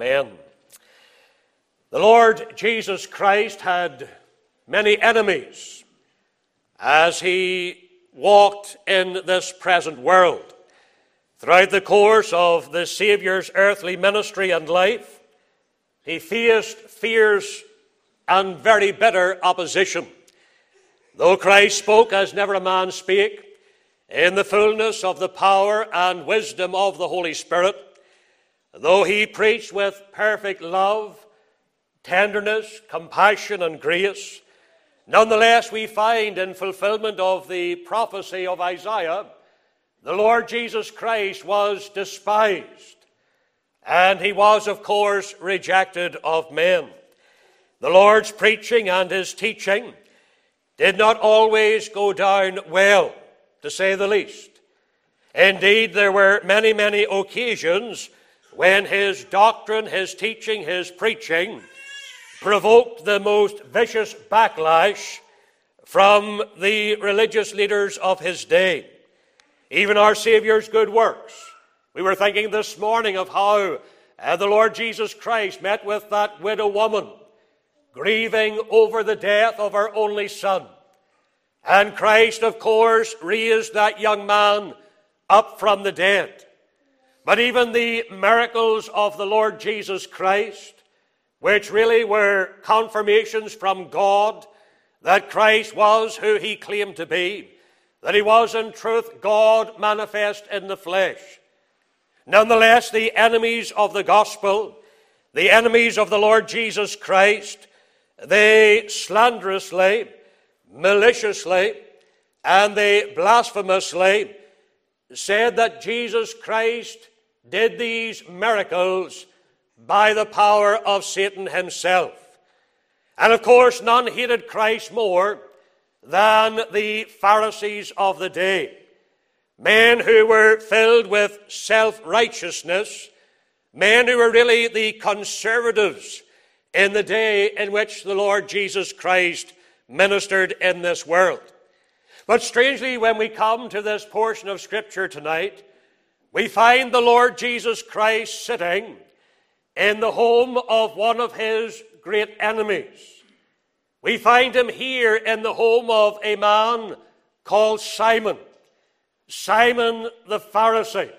Amen. The Lord Jesus Christ had many enemies as he walked in this present world. Throughout the course of the Savior's earthly ministry and life, he faced fierce and very bitter opposition. Though Christ spoke as never a man spake, in the fullness of the power and wisdom of the Holy Spirit, Though he preached with perfect love, tenderness, compassion, and grace, nonetheless we find in fulfillment of the prophecy of Isaiah, the Lord Jesus Christ was despised, and he was, of course, rejected of men. The Lord's preaching and his teaching did not always go down well, to say the least. Indeed, there were many, many occasions when his doctrine, his teaching, his preaching provoked the most vicious backlash from the religious leaders of his day. Even our Savior's good works. We were thinking this morning of how uh, the Lord Jesus Christ met with that widow woman, grieving over the death of her only son. And Christ, of course, raised that young man up from the dead. But even the miracles of the Lord Jesus Christ, which really were confirmations from God that Christ was who he claimed to be, that he was in truth God manifest in the flesh. Nonetheless, the enemies of the gospel, the enemies of the Lord Jesus Christ, they slanderously, maliciously, and they blasphemously said that Jesus Christ did these miracles by the power of Satan himself. And of course, none hated Christ more than the Pharisees of the day. Men who were filled with self righteousness, men who were really the conservatives in the day in which the Lord Jesus Christ ministered in this world. But strangely, when we come to this portion of Scripture tonight, we find the Lord Jesus Christ sitting in the home of one of his great enemies. We find him here in the home of a man called Simon, Simon the Pharisee.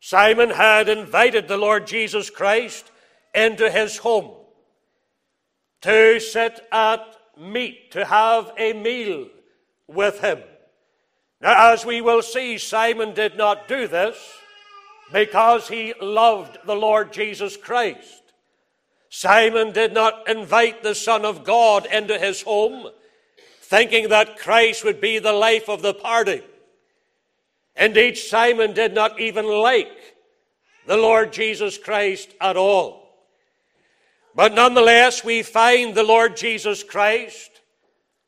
Simon had invited the Lord Jesus Christ into his home to sit at meat, to have a meal with him. Now, as we will see, Simon did not do this because he loved the Lord Jesus Christ. Simon did not invite the Son of God into his home thinking that Christ would be the life of the party. Indeed, Simon did not even like the Lord Jesus Christ at all. But nonetheless, we find the Lord Jesus Christ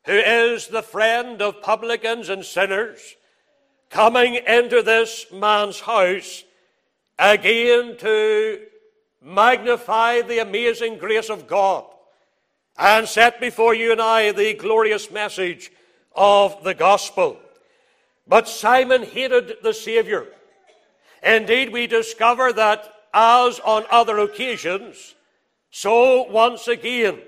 who is the friend of publicans and sinners, coming into this man's house again to magnify the amazing grace of God and set before you and I the glorious message of the gospel. But Simon hated the Savior. Indeed, we discover that as on other occasions, so once again,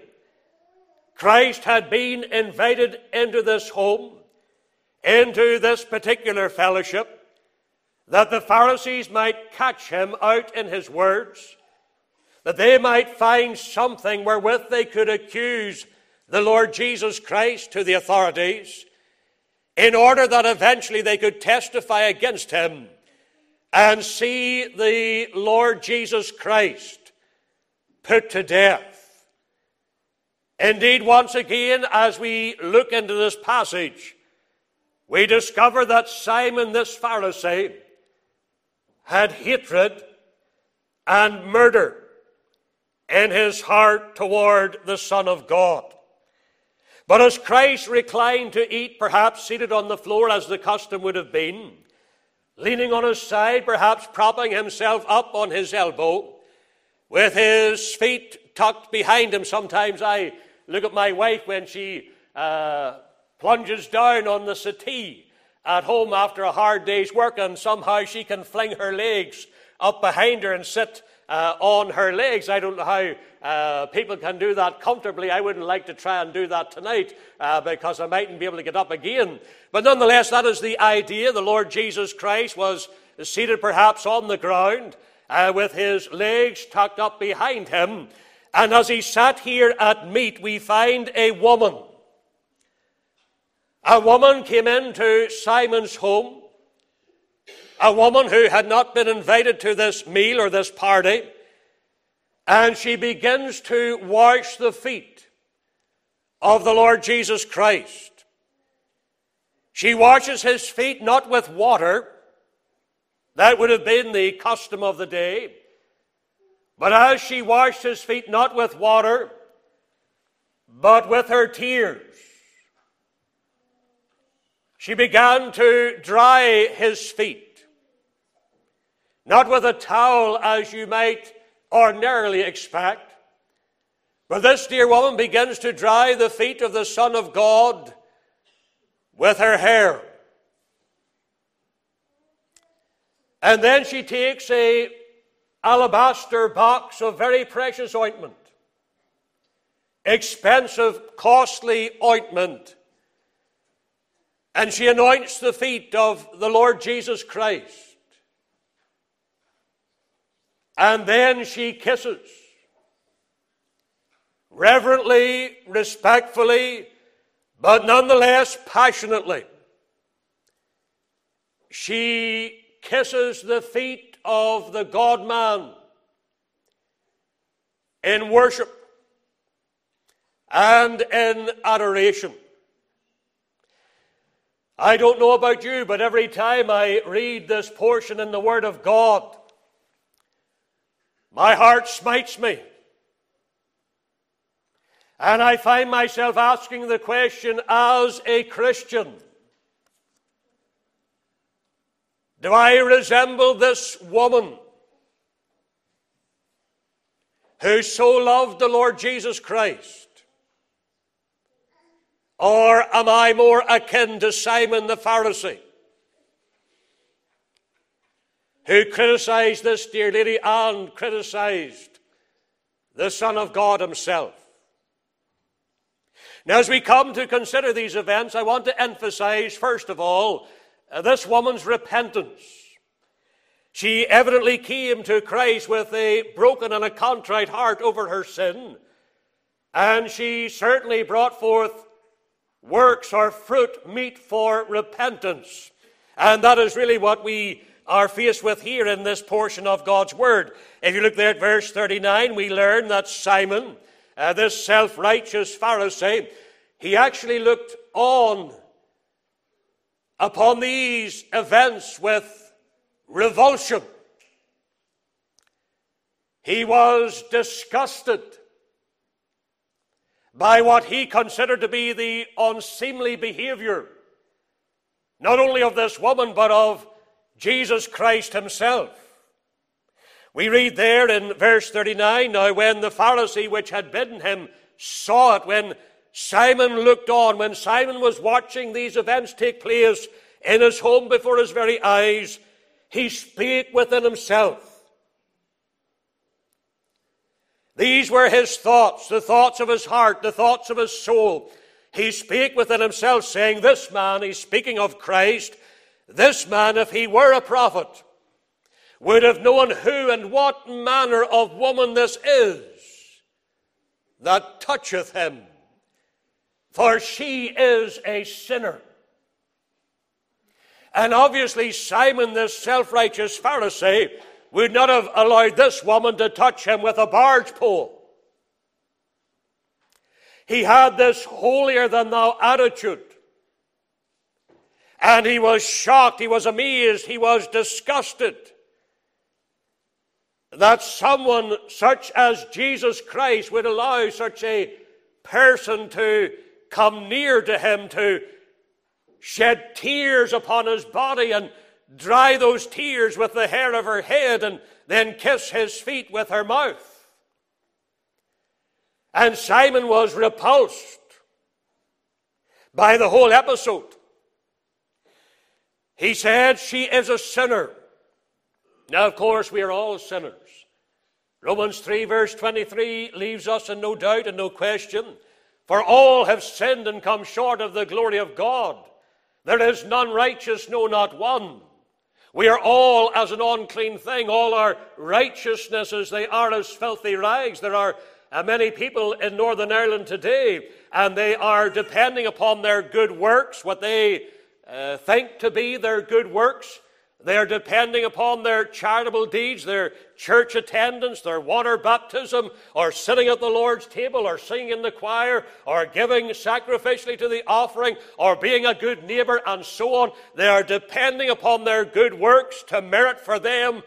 Christ had been invited into this home, into this particular fellowship, that the Pharisees might catch him out in his words, that they might find something wherewith they could accuse the Lord Jesus Christ to the authorities, in order that eventually they could testify against him and see the Lord Jesus Christ put to death. Indeed, once again, as we look into this passage, we discover that Simon this Pharisee had hatred and murder in his heart toward the Son of God. But as Christ reclined to eat, perhaps seated on the floor as the custom would have been, leaning on his side, perhaps propping himself up on his elbow, with his feet tucked behind him, sometimes I Look at my wife when she uh, plunges down on the settee at home after a hard day's work, and somehow she can fling her legs up behind her and sit uh, on her legs. I don't know how uh, people can do that comfortably. I wouldn't like to try and do that tonight uh, because I mightn't be able to get up again. But nonetheless, that is the idea. The Lord Jesus Christ was seated perhaps on the ground uh, with his legs tucked up behind him. And as he sat here at meat, we find a woman. A woman came into Simon's home. A woman who had not been invited to this meal or this party. And she begins to wash the feet of the Lord Jesus Christ. She washes his feet not with water, that would have been the custom of the day. But as she washed his feet not with water, but with her tears, she began to dry his feet. Not with a towel as you might ordinarily expect, but this dear woman begins to dry the feet of the Son of God with her hair. And then she takes a alabaster box of very precious ointment, expensive, costly ointment, and she anoints the feet of the Lord Jesus Christ. And then she kisses, reverently, respectfully, but nonetheless passionately. She kisses the feet of the God man in worship and in adoration. I don't know about you, but every time I read this portion in the Word of God, my heart smites me. And I find myself asking the question as a Christian Do I resemble this woman who so loved the Lord Jesus Christ? Or am I more akin to Simon the Pharisee, who criticized this dear lady and criticized the Son of God himself? Now, as we come to consider these events, I want to emphasize, first of all, this woman's repentance. She evidently came to Christ with a broken and a contrite heart over her sin, and she certainly brought forth works or fruit meet for repentance. And that is really what we are faced with here in this portion of God's Word. If you look there at verse 39, we learn that Simon, uh, this self righteous Pharisee, he actually looked on upon these events with revulsion. He was disgusted by what he considered to be the unseemly behavior, not only of this woman, but of Jesus Christ himself. We read there in verse 39 Now, when the Pharisee which had bidden him saw it, when Simon looked on when Simon was watching these events take place in his home before his very eyes. He spake within himself. These were his thoughts, the thoughts of his heart, the thoughts of his soul. He spake within himself, saying, This man, he's speaking of Christ, this man, if he were a prophet, would have known who and what manner of woman this is that toucheth him for she is a sinner. And obviously, Simon, this self righteous Pharisee, would not have allowed this woman to touch him with a barge pole. He had this holier than thou attitude. And he was shocked, he was amazed, he was disgusted that someone such as Jesus Christ would allow such a person to come near to him to shed tears upon his body and dry those tears with the hair of her head and then kiss his feet with her mouth. And Simon was repulsed by the whole episode. He said, She is a sinner. Now, of course, we are all sinners. Romans 3, verse 23, leaves us in no doubt and no question. For all have sinned and come short of the glory of God. There is none righteous, no, not one. We are all as an unclean thing. All our righteousnesses, they are as filthy rags. There are uh, many people in Northern Ireland today, and they are depending upon their good works, what they uh, think to be their good works. They are depending upon their charitable deeds, their church attendance, their water baptism, or sitting at the Lord's table, or singing in the choir, or giving sacrificially to the offering, or being a good neighbor, and so on. They are depending upon their good works to merit for them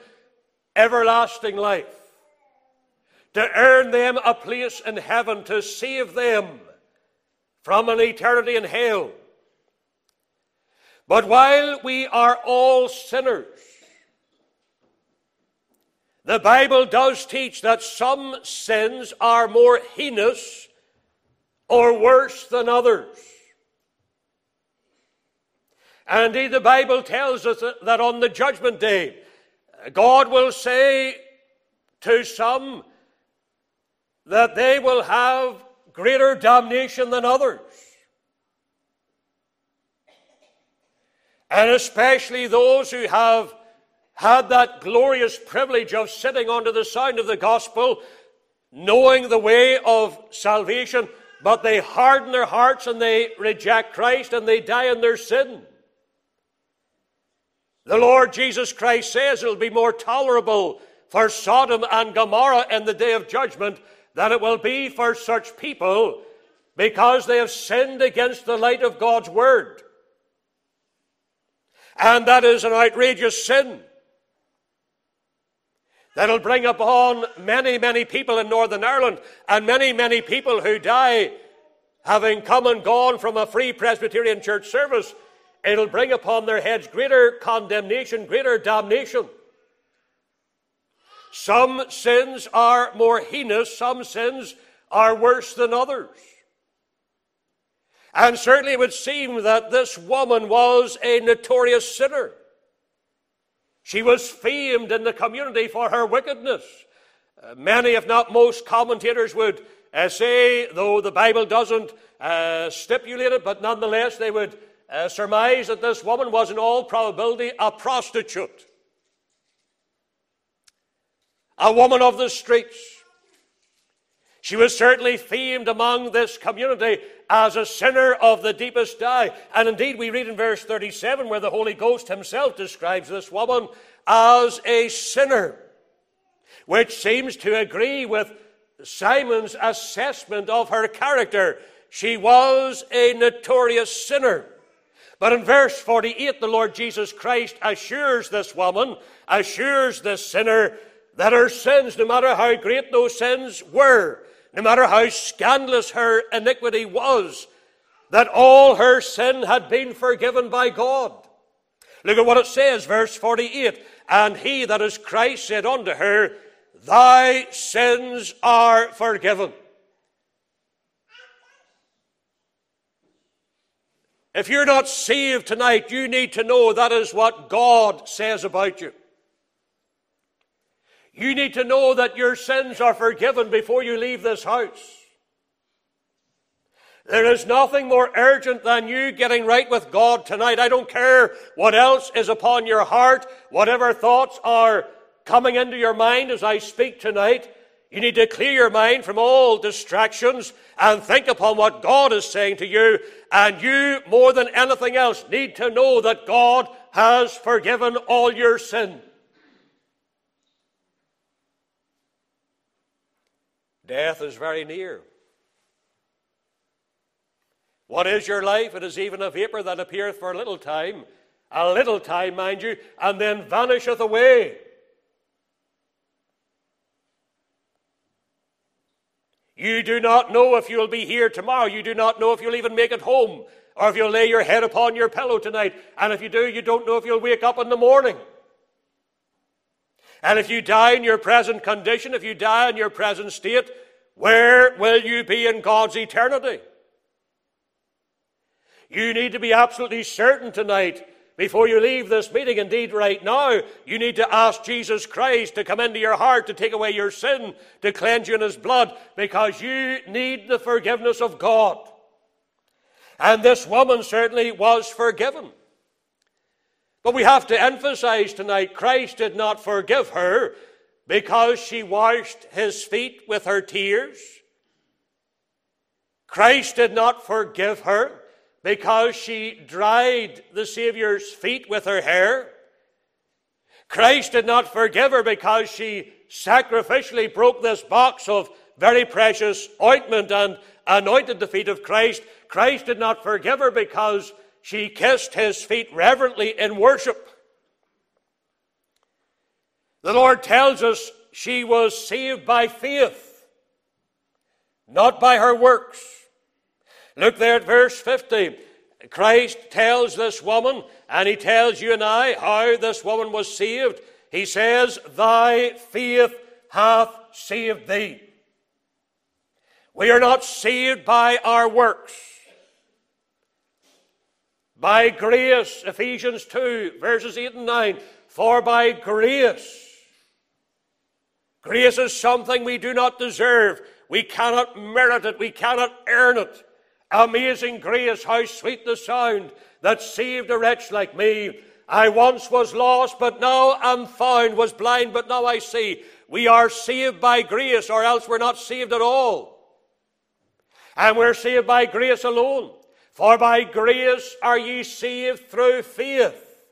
everlasting life, to earn them a place in heaven, to save them from an eternity in hell. But while we are all sinners, the Bible does teach that some sins are more heinous or worse than others. And indeed, the Bible tells us that on the judgment day, God will say to some that they will have greater damnation than others. And especially those who have had that glorious privilege of sitting under the sound of the gospel, knowing the way of salvation, but they harden their hearts and they reject Christ and they die in their sin. The Lord Jesus Christ says it'll be more tolerable for Sodom and Gomorrah in the day of judgment than it will be for such people because they have sinned against the light of God's Word. And that is an outrageous sin that'll bring upon many, many people in Northern Ireland and many, many people who die having come and gone from a free Presbyterian church service. It'll bring upon their heads greater condemnation, greater damnation. Some sins are more heinous, some sins are worse than others. And certainly it would seem that this woman was a notorious sinner. She was famed in the community for her wickedness. Uh, many, if not most, commentators would uh, say, though the Bible doesn't uh, stipulate it, but nonetheless they would uh, surmise that this woman was in all probability a prostitute, a woman of the streets. She was certainly famed among this community as a sinner of the deepest dye. And indeed, we read in verse 37 where the Holy Ghost himself describes this woman as a sinner, which seems to agree with Simon's assessment of her character. She was a notorious sinner. But in verse 48, the Lord Jesus Christ assures this woman, assures this sinner, that her sins, no matter how great those sins were, no matter how scandalous her iniquity was, that all her sin had been forgiven by God. Look at what it says, verse 48. And he that is Christ said unto her, Thy sins are forgiven. If you're not saved tonight, you need to know that is what God says about you. You need to know that your sins are forgiven before you leave this house. There is nothing more urgent than you getting right with God tonight. I don't care what else is upon your heart, whatever thoughts are coming into your mind as I speak tonight. You need to clear your mind from all distractions and think upon what God is saying to you. And you, more than anything else, need to know that God has forgiven all your sin. Death is very near. What is your life? It is even a vapor that appeareth for a little time, a little time, mind you, and then vanisheth away. You do not know if you'll be here tomorrow. You do not know if you'll even make it home or if you'll lay your head upon your pillow tonight. And if you do, you don't know if you'll wake up in the morning. And if you die in your present condition, if you die in your present state, where will you be in God's eternity? You need to be absolutely certain tonight before you leave this meeting, indeed right now, you need to ask Jesus Christ to come into your heart, to take away your sin, to cleanse you in His blood, because you need the forgiveness of God. And this woman certainly was forgiven. But we have to emphasize tonight Christ did not forgive her because she washed his feet with her tears. Christ did not forgive her because she dried the Saviour's feet with her hair. Christ did not forgive her because she sacrificially broke this box of very precious ointment and anointed the feet of Christ. Christ did not forgive her because she kissed his feet reverently in worship. The Lord tells us she was saved by faith, not by her works. Look there at verse 50. Christ tells this woman, and he tells you and I how this woman was saved. He says, Thy faith hath saved thee. We are not saved by our works. By grace, Ephesians 2, verses 8 and 9. For by grace, grace is something we do not deserve. We cannot merit it. We cannot earn it. Amazing grace, how sweet the sound that saved a wretch like me. I once was lost, but now am found, was blind, but now I see. We are saved by grace, or else we're not saved at all. And we're saved by grace alone. For by grace are ye saved through faith,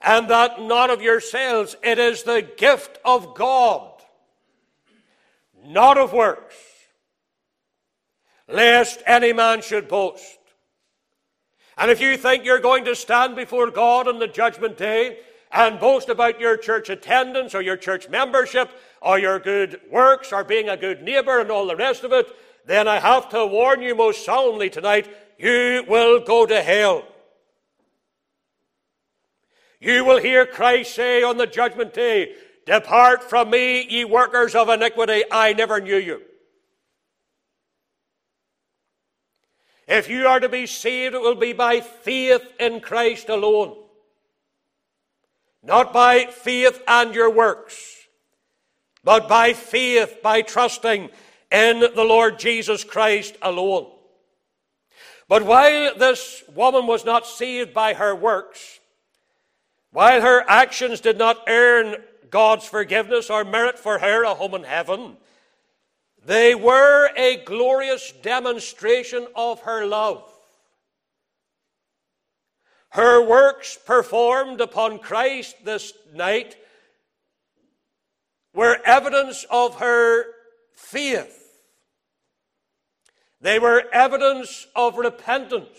and that not of yourselves, it is the gift of God, not of works, lest any man should boast. And if you think you're going to stand before God on the judgment day and boast about your church attendance or your church membership or your good works or being a good neighbor and all the rest of it, then I have to warn you most solemnly tonight you will go to hell. You will hear Christ say on the judgment day, Depart from me, ye workers of iniquity, I never knew you. If you are to be saved, it will be by faith in Christ alone, not by faith and your works, but by faith, by trusting in the Lord Jesus Christ alone. But while this woman was not saved by her works, while her actions did not earn God's forgiveness or merit for her a home in heaven, they were a glorious demonstration of her love. Her works performed upon Christ this night were evidence of her faith they were evidence of repentance.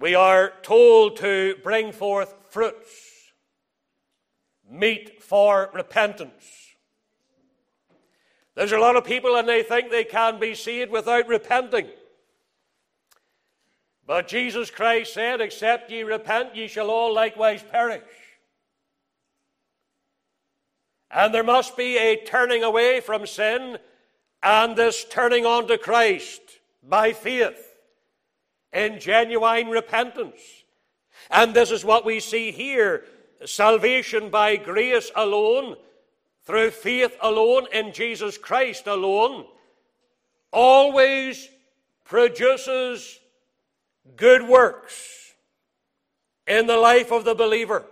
We are told to bring forth fruits, meet for repentance. There's a lot of people and they think they can be saved without repenting. But Jesus Christ said, Except ye repent, ye shall all likewise perish. And there must be a turning away from sin and this turning on to Christ by faith in genuine repentance. And this is what we see here salvation by grace alone, through faith alone, in Jesus Christ alone, always produces good works in the life of the believer.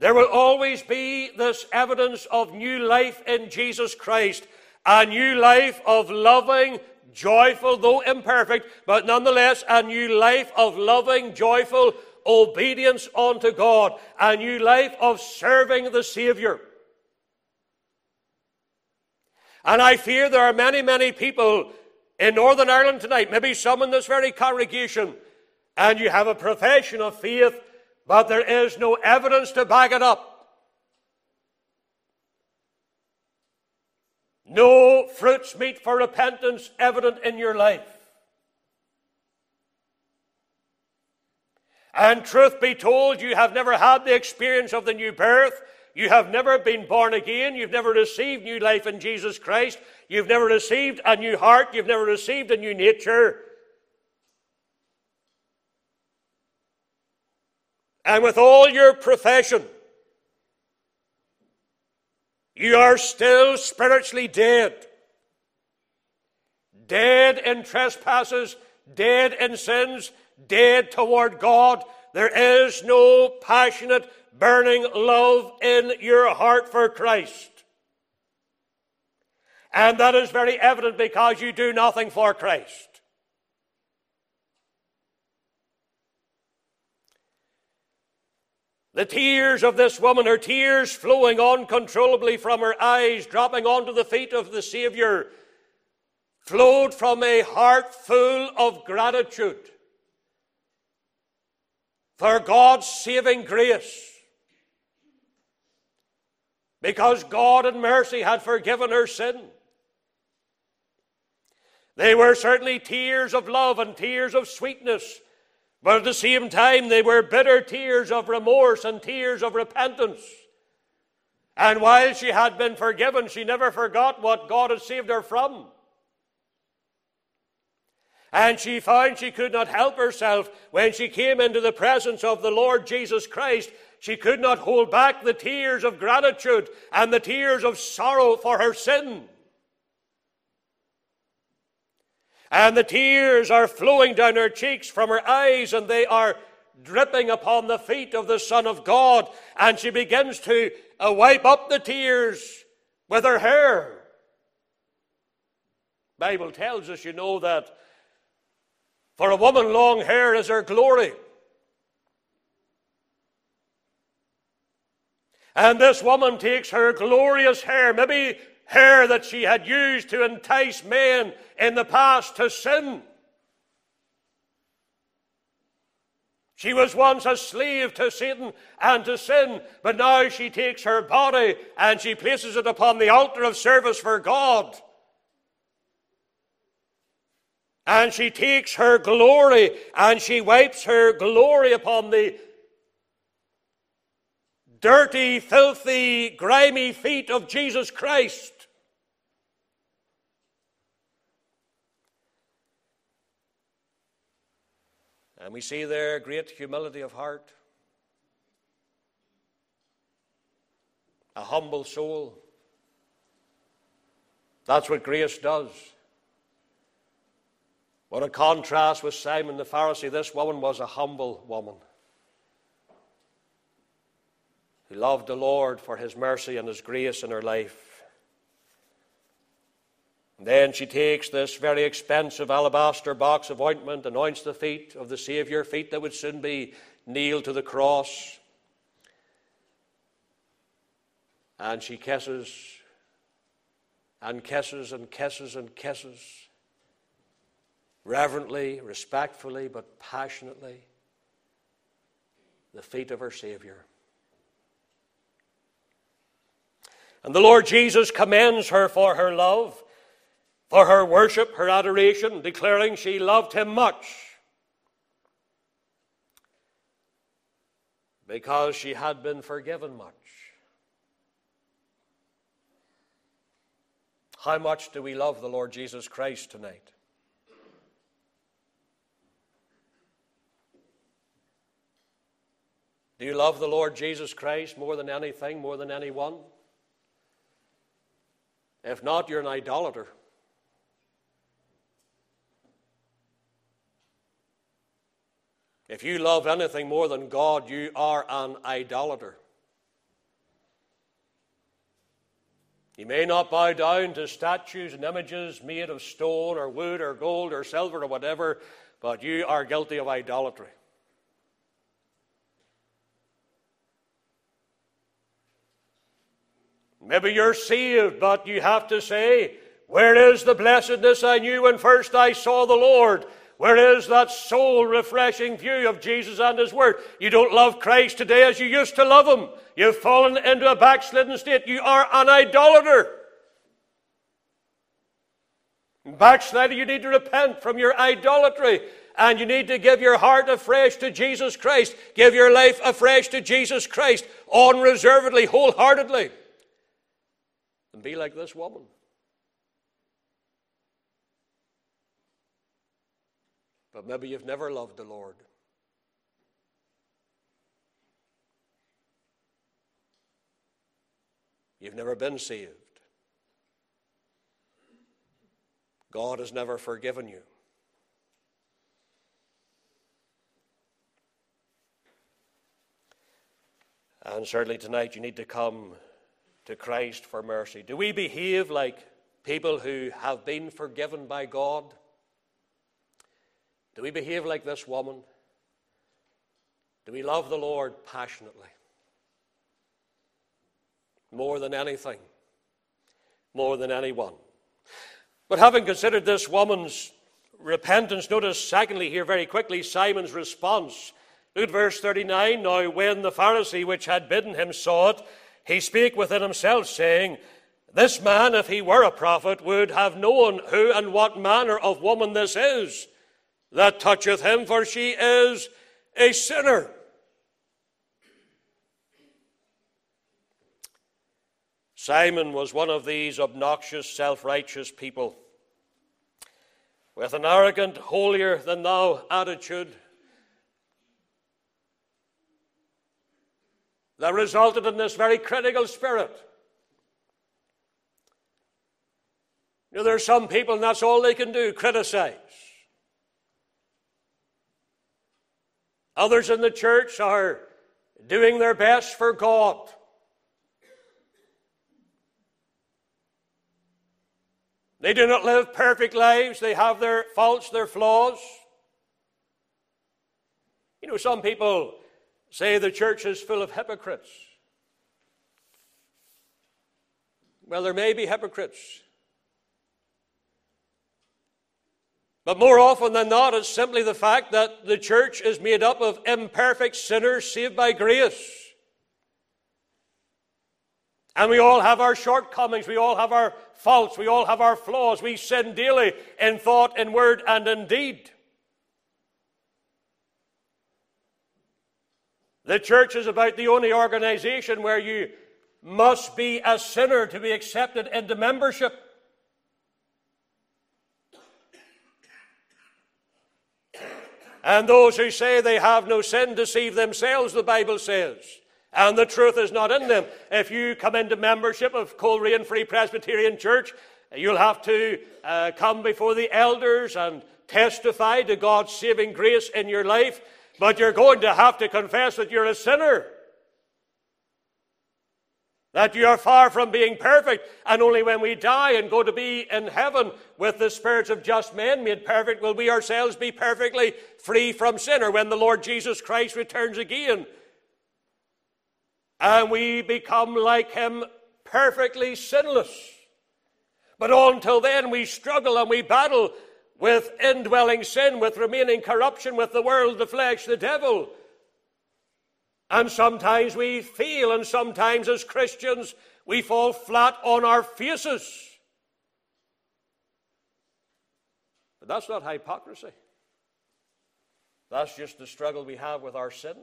There will always be this evidence of new life in Jesus Christ, a new life of loving, joyful, though imperfect, but nonetheless a new life of loving, joyful obedience unto God, a new life of serving the Savior. And I fear there are many, many people in Northern Ireland tonight, maybe some in this very congregation, and you have a profession of faith but there is no evidence to back it up. No fruits meet for repentance evident in your life. And truth be told, you have never had the experience of the new birth. You have never been born again. You've never received new life in Jesus Christ. You've never received a new heart. You've never received a new nature. And with all your profession, you are still spiritually dead. Dead in trespasses, dead in sins, dead toward God. There is no passionate, burning love in your heart for Christ. And that is very evident because you do nothing for Christ. The tears of this woman, her tears flowing uncontrollably from her eyes, dropping onto the feet of the Savior, flowed from a heart full of gratitude for God's saving grace. Because God in mercy had forgiven her sin. They were certainly tears of love and tears of sweetness, but at the same time, they were bitter tears of remorse and tears of repentance. And while she had been forgiven, she never forgot what God had saved her from. And she found she could not help herself when she came into the presence of the Lord Jesus Christ. She could not hold back the tears of gratitude and the tears of sorrow for her sin. And the tears are flowing down her cheeks from her eyes, and they are dripping upon the feet of the Son of God. And she begins to uh, wipe up the tears with her hair. Bible tells us, you know, that for a woman, long hair is her glory. And this woman takes her glorious hair, maybe hair that she had used to entice men in the past to sin. She was once a slave to Satan and to sin, but now she takes her body and she places it upon the altar of service for God. And she takes her glory and she wipes her glory upon the dirty, filthy, grimy feet of Jesus Christ. And we see there great humility of heart, a humble soul. That's what grace does. What a contrast with Simon the Pharisee. This woman was a humble woman who loved the Lord for his mercy and his grace in her life. Then she takes this very expensive alabaster box of ointment, anoints the feet of the Savior, feet that would soon be nailed to the cross. And she kisses and kisses and kisses and kisses, reverently, respectfully, but passionately, the feet of her Savior. And the Lord Jesus commends her for her love for her worship, her adoration, declaring she loved him much because she had been forgiven much. How much do we love the Lord Jesus Christ tonight? Do you love the Lord Jesus Christ more than anything, more than anyone? If not, you're an idolater. If you love anything more than God, you are an idolater. You may not bow down to statues and images made of stone or wood or gold or silver or whatever, but you are guilty of idolatry. Maybe you're saved, but you have to say, Where is the blessedness I knew when first I saw the Lord? Where is that soul refreshing view of Jesus and His Word? You don't love Christ today as you used to love Him. You've fallen into a backslidden state. You are an idolater. Backslider, you need to repent from your idolatry and you need to give your heart afresh to Jesus Christ. Give your life afresh to Jesus Christ, unreservedly, wholeheartedly. And be like this woman. But maybe you've never loved the Lord. You've never been saved. God has never forgiven you. And certainly tonight you need to come to Christ for mercy. Do we behave like people who have been forgiven by God? Do we behave like this woman? Do we love the Lord passionately? More than anything, more than anyone. But having considered this woman's repentance, notice secondly here very quickly Simon's response. Look at verse 39. Now, when the Pharisee which had bidden him saw it, he spake within himself, saying, This man, if he were a prophet, would have known who and what manner of woman this is that toucheth him, for she is a sinner. Simon was one of these obnoxious, self righteous people with an arrogant, holier than thou attitude that resulted in this very critical spirit. You know, there are some people, and that's all they can do criticize. Others in the church are doing their best for God. They do not live perfect lives. They have their faults, their flaws. You know, some people say the church is full of hypocrites. Well, there may be hypocrites. But more often than not, it's simply the fact that the church is made up of imperfect sinners saved by grace. And we all have our shortcomings. We all have our faults. We all have our flaws. We sin daily in thought, in word, and in deed. The church is about the only organization where you must be a sinner to be accepted into membership. And those who say they have no sin deceive themselves, the Bible says and the truth is not in them. If you come into membership of Coleraine Free Presbyterian Church, you'll have to uh, come before the elders and testify to God's saving grace in your life, but you're going to have to confess that you're a sinner. That you are far from being perfect, and only when we die and go to be in heaven with the spirits of just men made perfect will we ourselves be perfectly free from sin, or when the Lord Jesus Christ returns again and we become like him perfectly sinless. But until then, we struggle and we battle with indwelling sin, with remaining corruption, with the world, the flesh, the devil. And sometimes we feel, and sometimes as Christians, we fall flat on our faces. But that's not hypocrisy. That's just the struggle we have with our sin.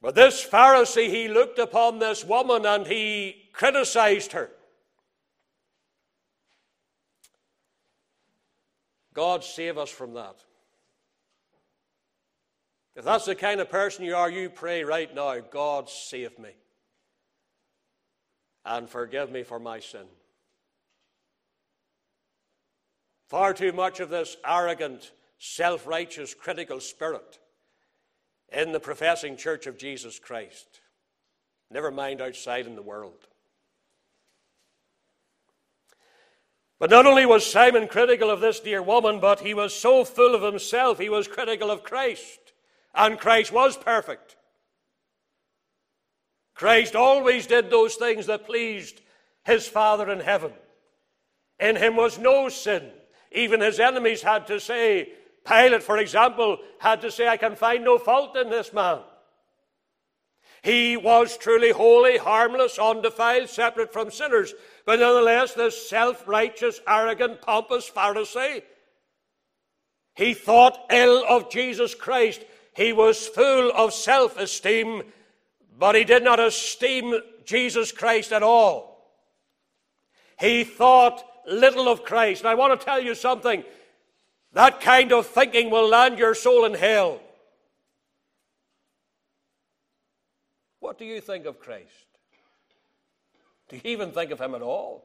But this Pharisee, he looked upon this woman and he criticized her. God save us from that. If that's the kind of person you are, you pray right now God save me and forgive me for my sin. Far too much of this arrogant, self righteous, critical spirit in the professing church of Jesus Christ, never mind outside in the world. But not only was Simon critical of this dear woman, but he was so full of himself, he was critical of Christ. And Christ was perfect. Christ always did those things that pleased his Father in heaven. In him was no sin. Even his enemies had to say, Pilate, for example, had to say, I can find no fault in this man. He was truly holy, harmless, undefiled, separate from sinners. But nonetheless, this self righteous, arrogant, pompous Pharisee, he thought ill of Jesus Christ. He was full of self esteem, but he did not esteem Jesus Christ at all. He thought little of Christ. And I want to tell you something. That kind of thinking will land your soul in hell. What do you think of Christ? Do you even think of him at all?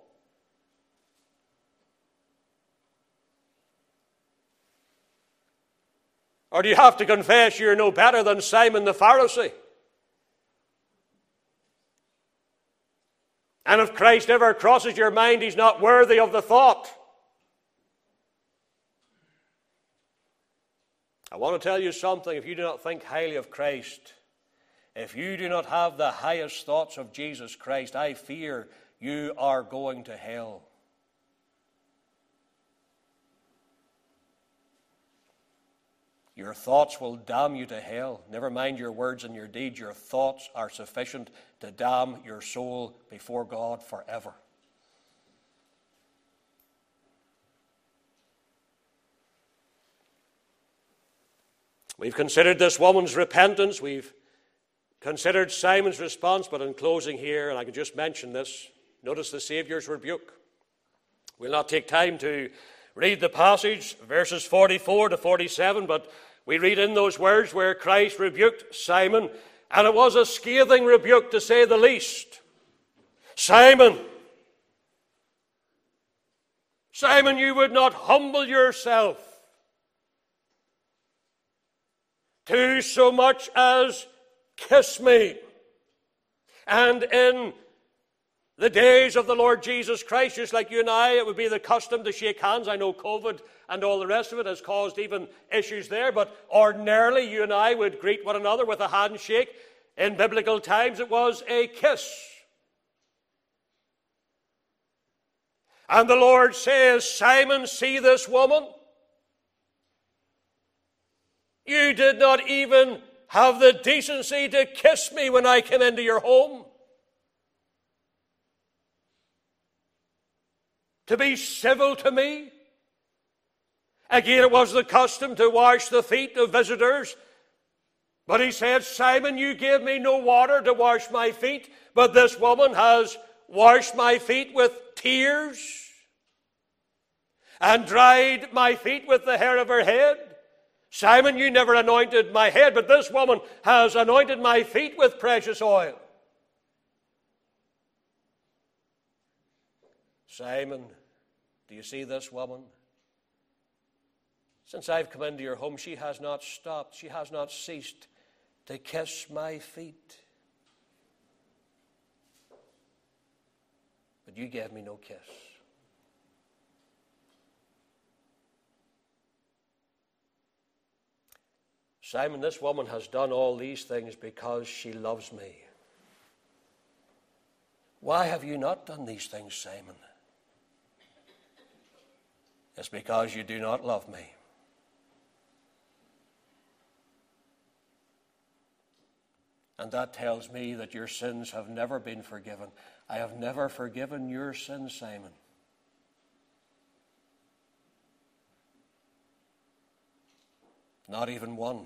Or do you have to confess you're no better than Simon the Pharisee? And if Christ ever crosses your mind, he's not worthy of the thought. I want to tell you something. If you do not think highly of Christ, if you do not have the highest thoughts of Jesus Christ, I fear you are going to hell. Your thoughts will damn you to hell. Never mind your words and your deeds. Your thoughts are sufficient to damn your soul before God forever. We've considered this woman's repentance. We've considered Simon's response. But in closing here, and I can just mention this, notice the Saviour's rebuke. We'll not take time to read the passage, verses 44 to 47, but we read in those words where Christ rebuked Simon, and it was a scathing rebuke to say the least. Simon, Simon, you would not humble yourself to so much as kiss me. And in the days of the Lord Jesus Christ, just like you and I, it would be the custom to shake hands. I know COVID and all the rest of it has caused even issues there, but ordinarily you and I would greet one another with a handshake. In biblical times, it was a kiss. And the Lord says, Simon, see this woman? You did not even have the decency to kiss me when I came into your home. To be civil to me. Again, it was the custom to wash the feet of visitors. But he said, Simon, you gave me no water to wash my feet, but this woman has washed my feet with tears and dried my feet with the hair of her head. Simon, you never anointed my head, but this woman has anointed my feet with precious oil. Simon, do you see this woman? Since I've come into your home, she has not stopped, she has not ceased to kiss my feet. But you gave me no kiss. Simon, this woman has done all these things because she loves me. Why have you not done these things, Simon? It's because you do not love me. And that tells me that your sins have never been forgiven. I have never forgiven your sins, Simon. Not even one.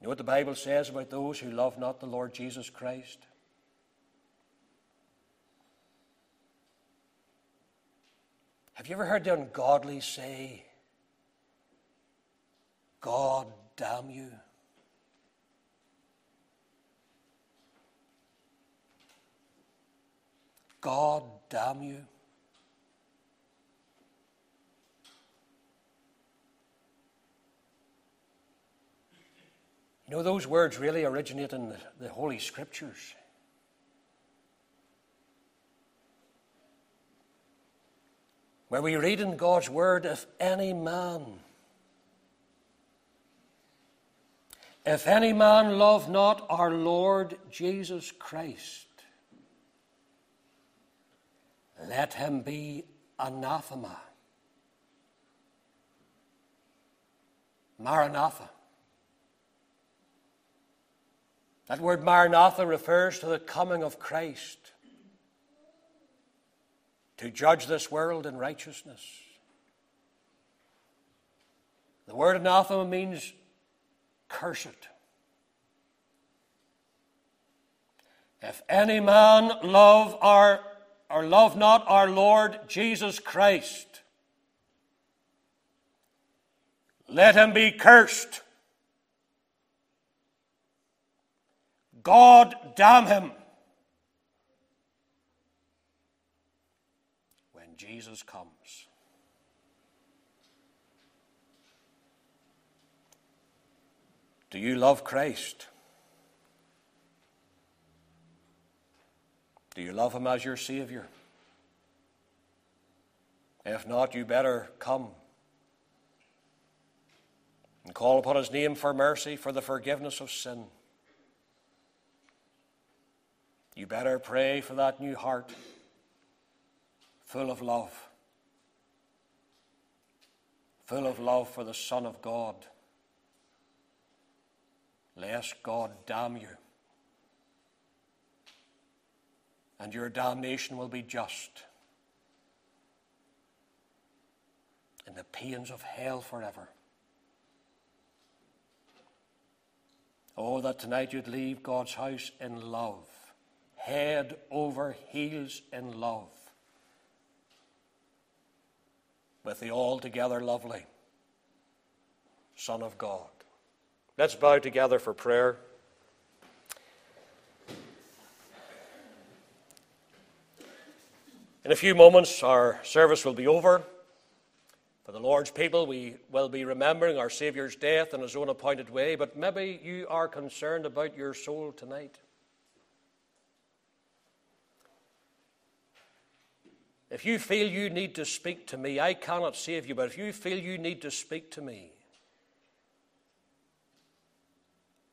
You know what the Bible says about those who love not the Lord Jesus Christ? Have you ever heard the ungodly say, God damn you? God damn you. You know, those words really originate in the, the Holy Scriptures. Where we read in God's Word, if any man, if any man love not our Lord Jesus Christ, let him be anathema. Maranatha. That word Maranatha refers to the coming of Christ to judge this world in righteousness. The word anathema means cursed. If any man love our or love not our Lord Jesus Christ, let him be cursed. God damn him. When Jesus comes. Do you love Christ? Do you love him as your Savior? If not, you better come and call upon his name for mercy, for the forgiveness of sin. You better pray for that new heart full of love, full of love for the Son of God, lest God damn you. And your damnation will be just. In the pains of hell forever. Oh, that tonight you'd leave God's house in love, head over heels in love, with the altogether lovely Son of God. Let's bow together for prayer. In a few moments, our service will be over. For the Lord's people, we will be remembering our Saviour's death in His own appointed way, but maybe you are concerned about your soul tonight. If you feel you need to speak to me, I cannot save you, but if you feel you need to speak to me,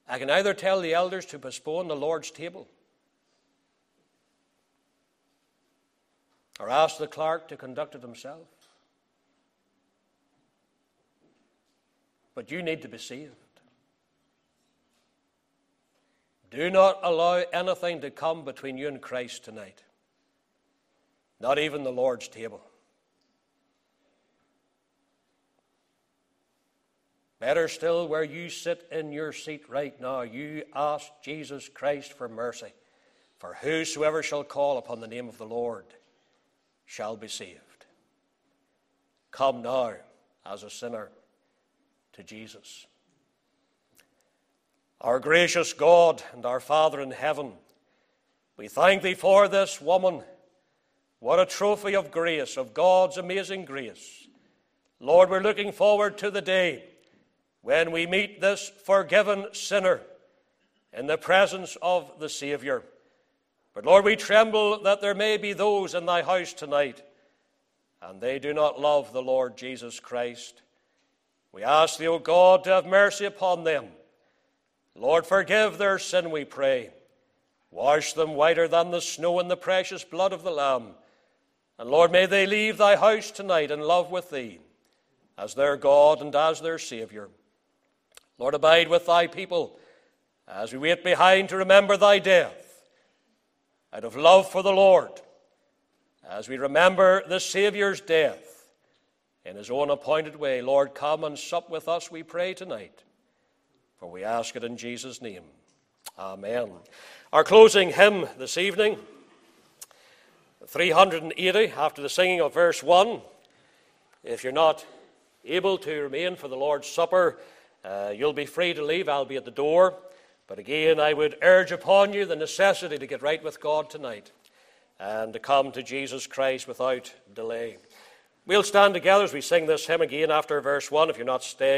I can either tell the elders to postpone the Lord's table or ask the clerk to conduct it himself. But you need to be saved. Do not allow anything to come between you and Christ tonight, not even the Lord's table. Better still, where you sit in your seat right now, you ask Jesus Christ for mercy. For whosoever shall call upon the name of the Lord shall be saved. Come now as a sinner to Jesus. Our gracious God and our Father in heaven, we thank Thee for this woman. What a trophy of grace, of God's amazing grace. Lord, we're looking forward to the day when we meet this forgiven sinner in the presence of the Savior. But Lord, we tremble that there may be those in Thy house tonight, and they do not love the Lord Jesus Christ. We ask thee, O God, to have mercy upon them. Lord, forgive their sin, we pray. Wash them whiter than the snow in the precious blood of the Lamb. And Lord, may they leave thy house tonight in love with thee as their God and as their Saviour. Lord, abide with thy people as we wait behind to remember thy death out of love for the Lord, as we remember the Saviour's death in his own appointed way. Lord, come and sup with us, we pray tonight. For we ask it in Jesus' name. Amen. Our closing hymn this evening, 380, after the singing of verse 1. If you're not able to remain for the Lord's Supper, uh, you'll be free to leave. I'll be at the door. But again, I would urge upon you the necessity to get right with God tonight and to come to Jesus Christ without delay. We'll stand together as we sing this hymn again after verse 1 if you're not staying.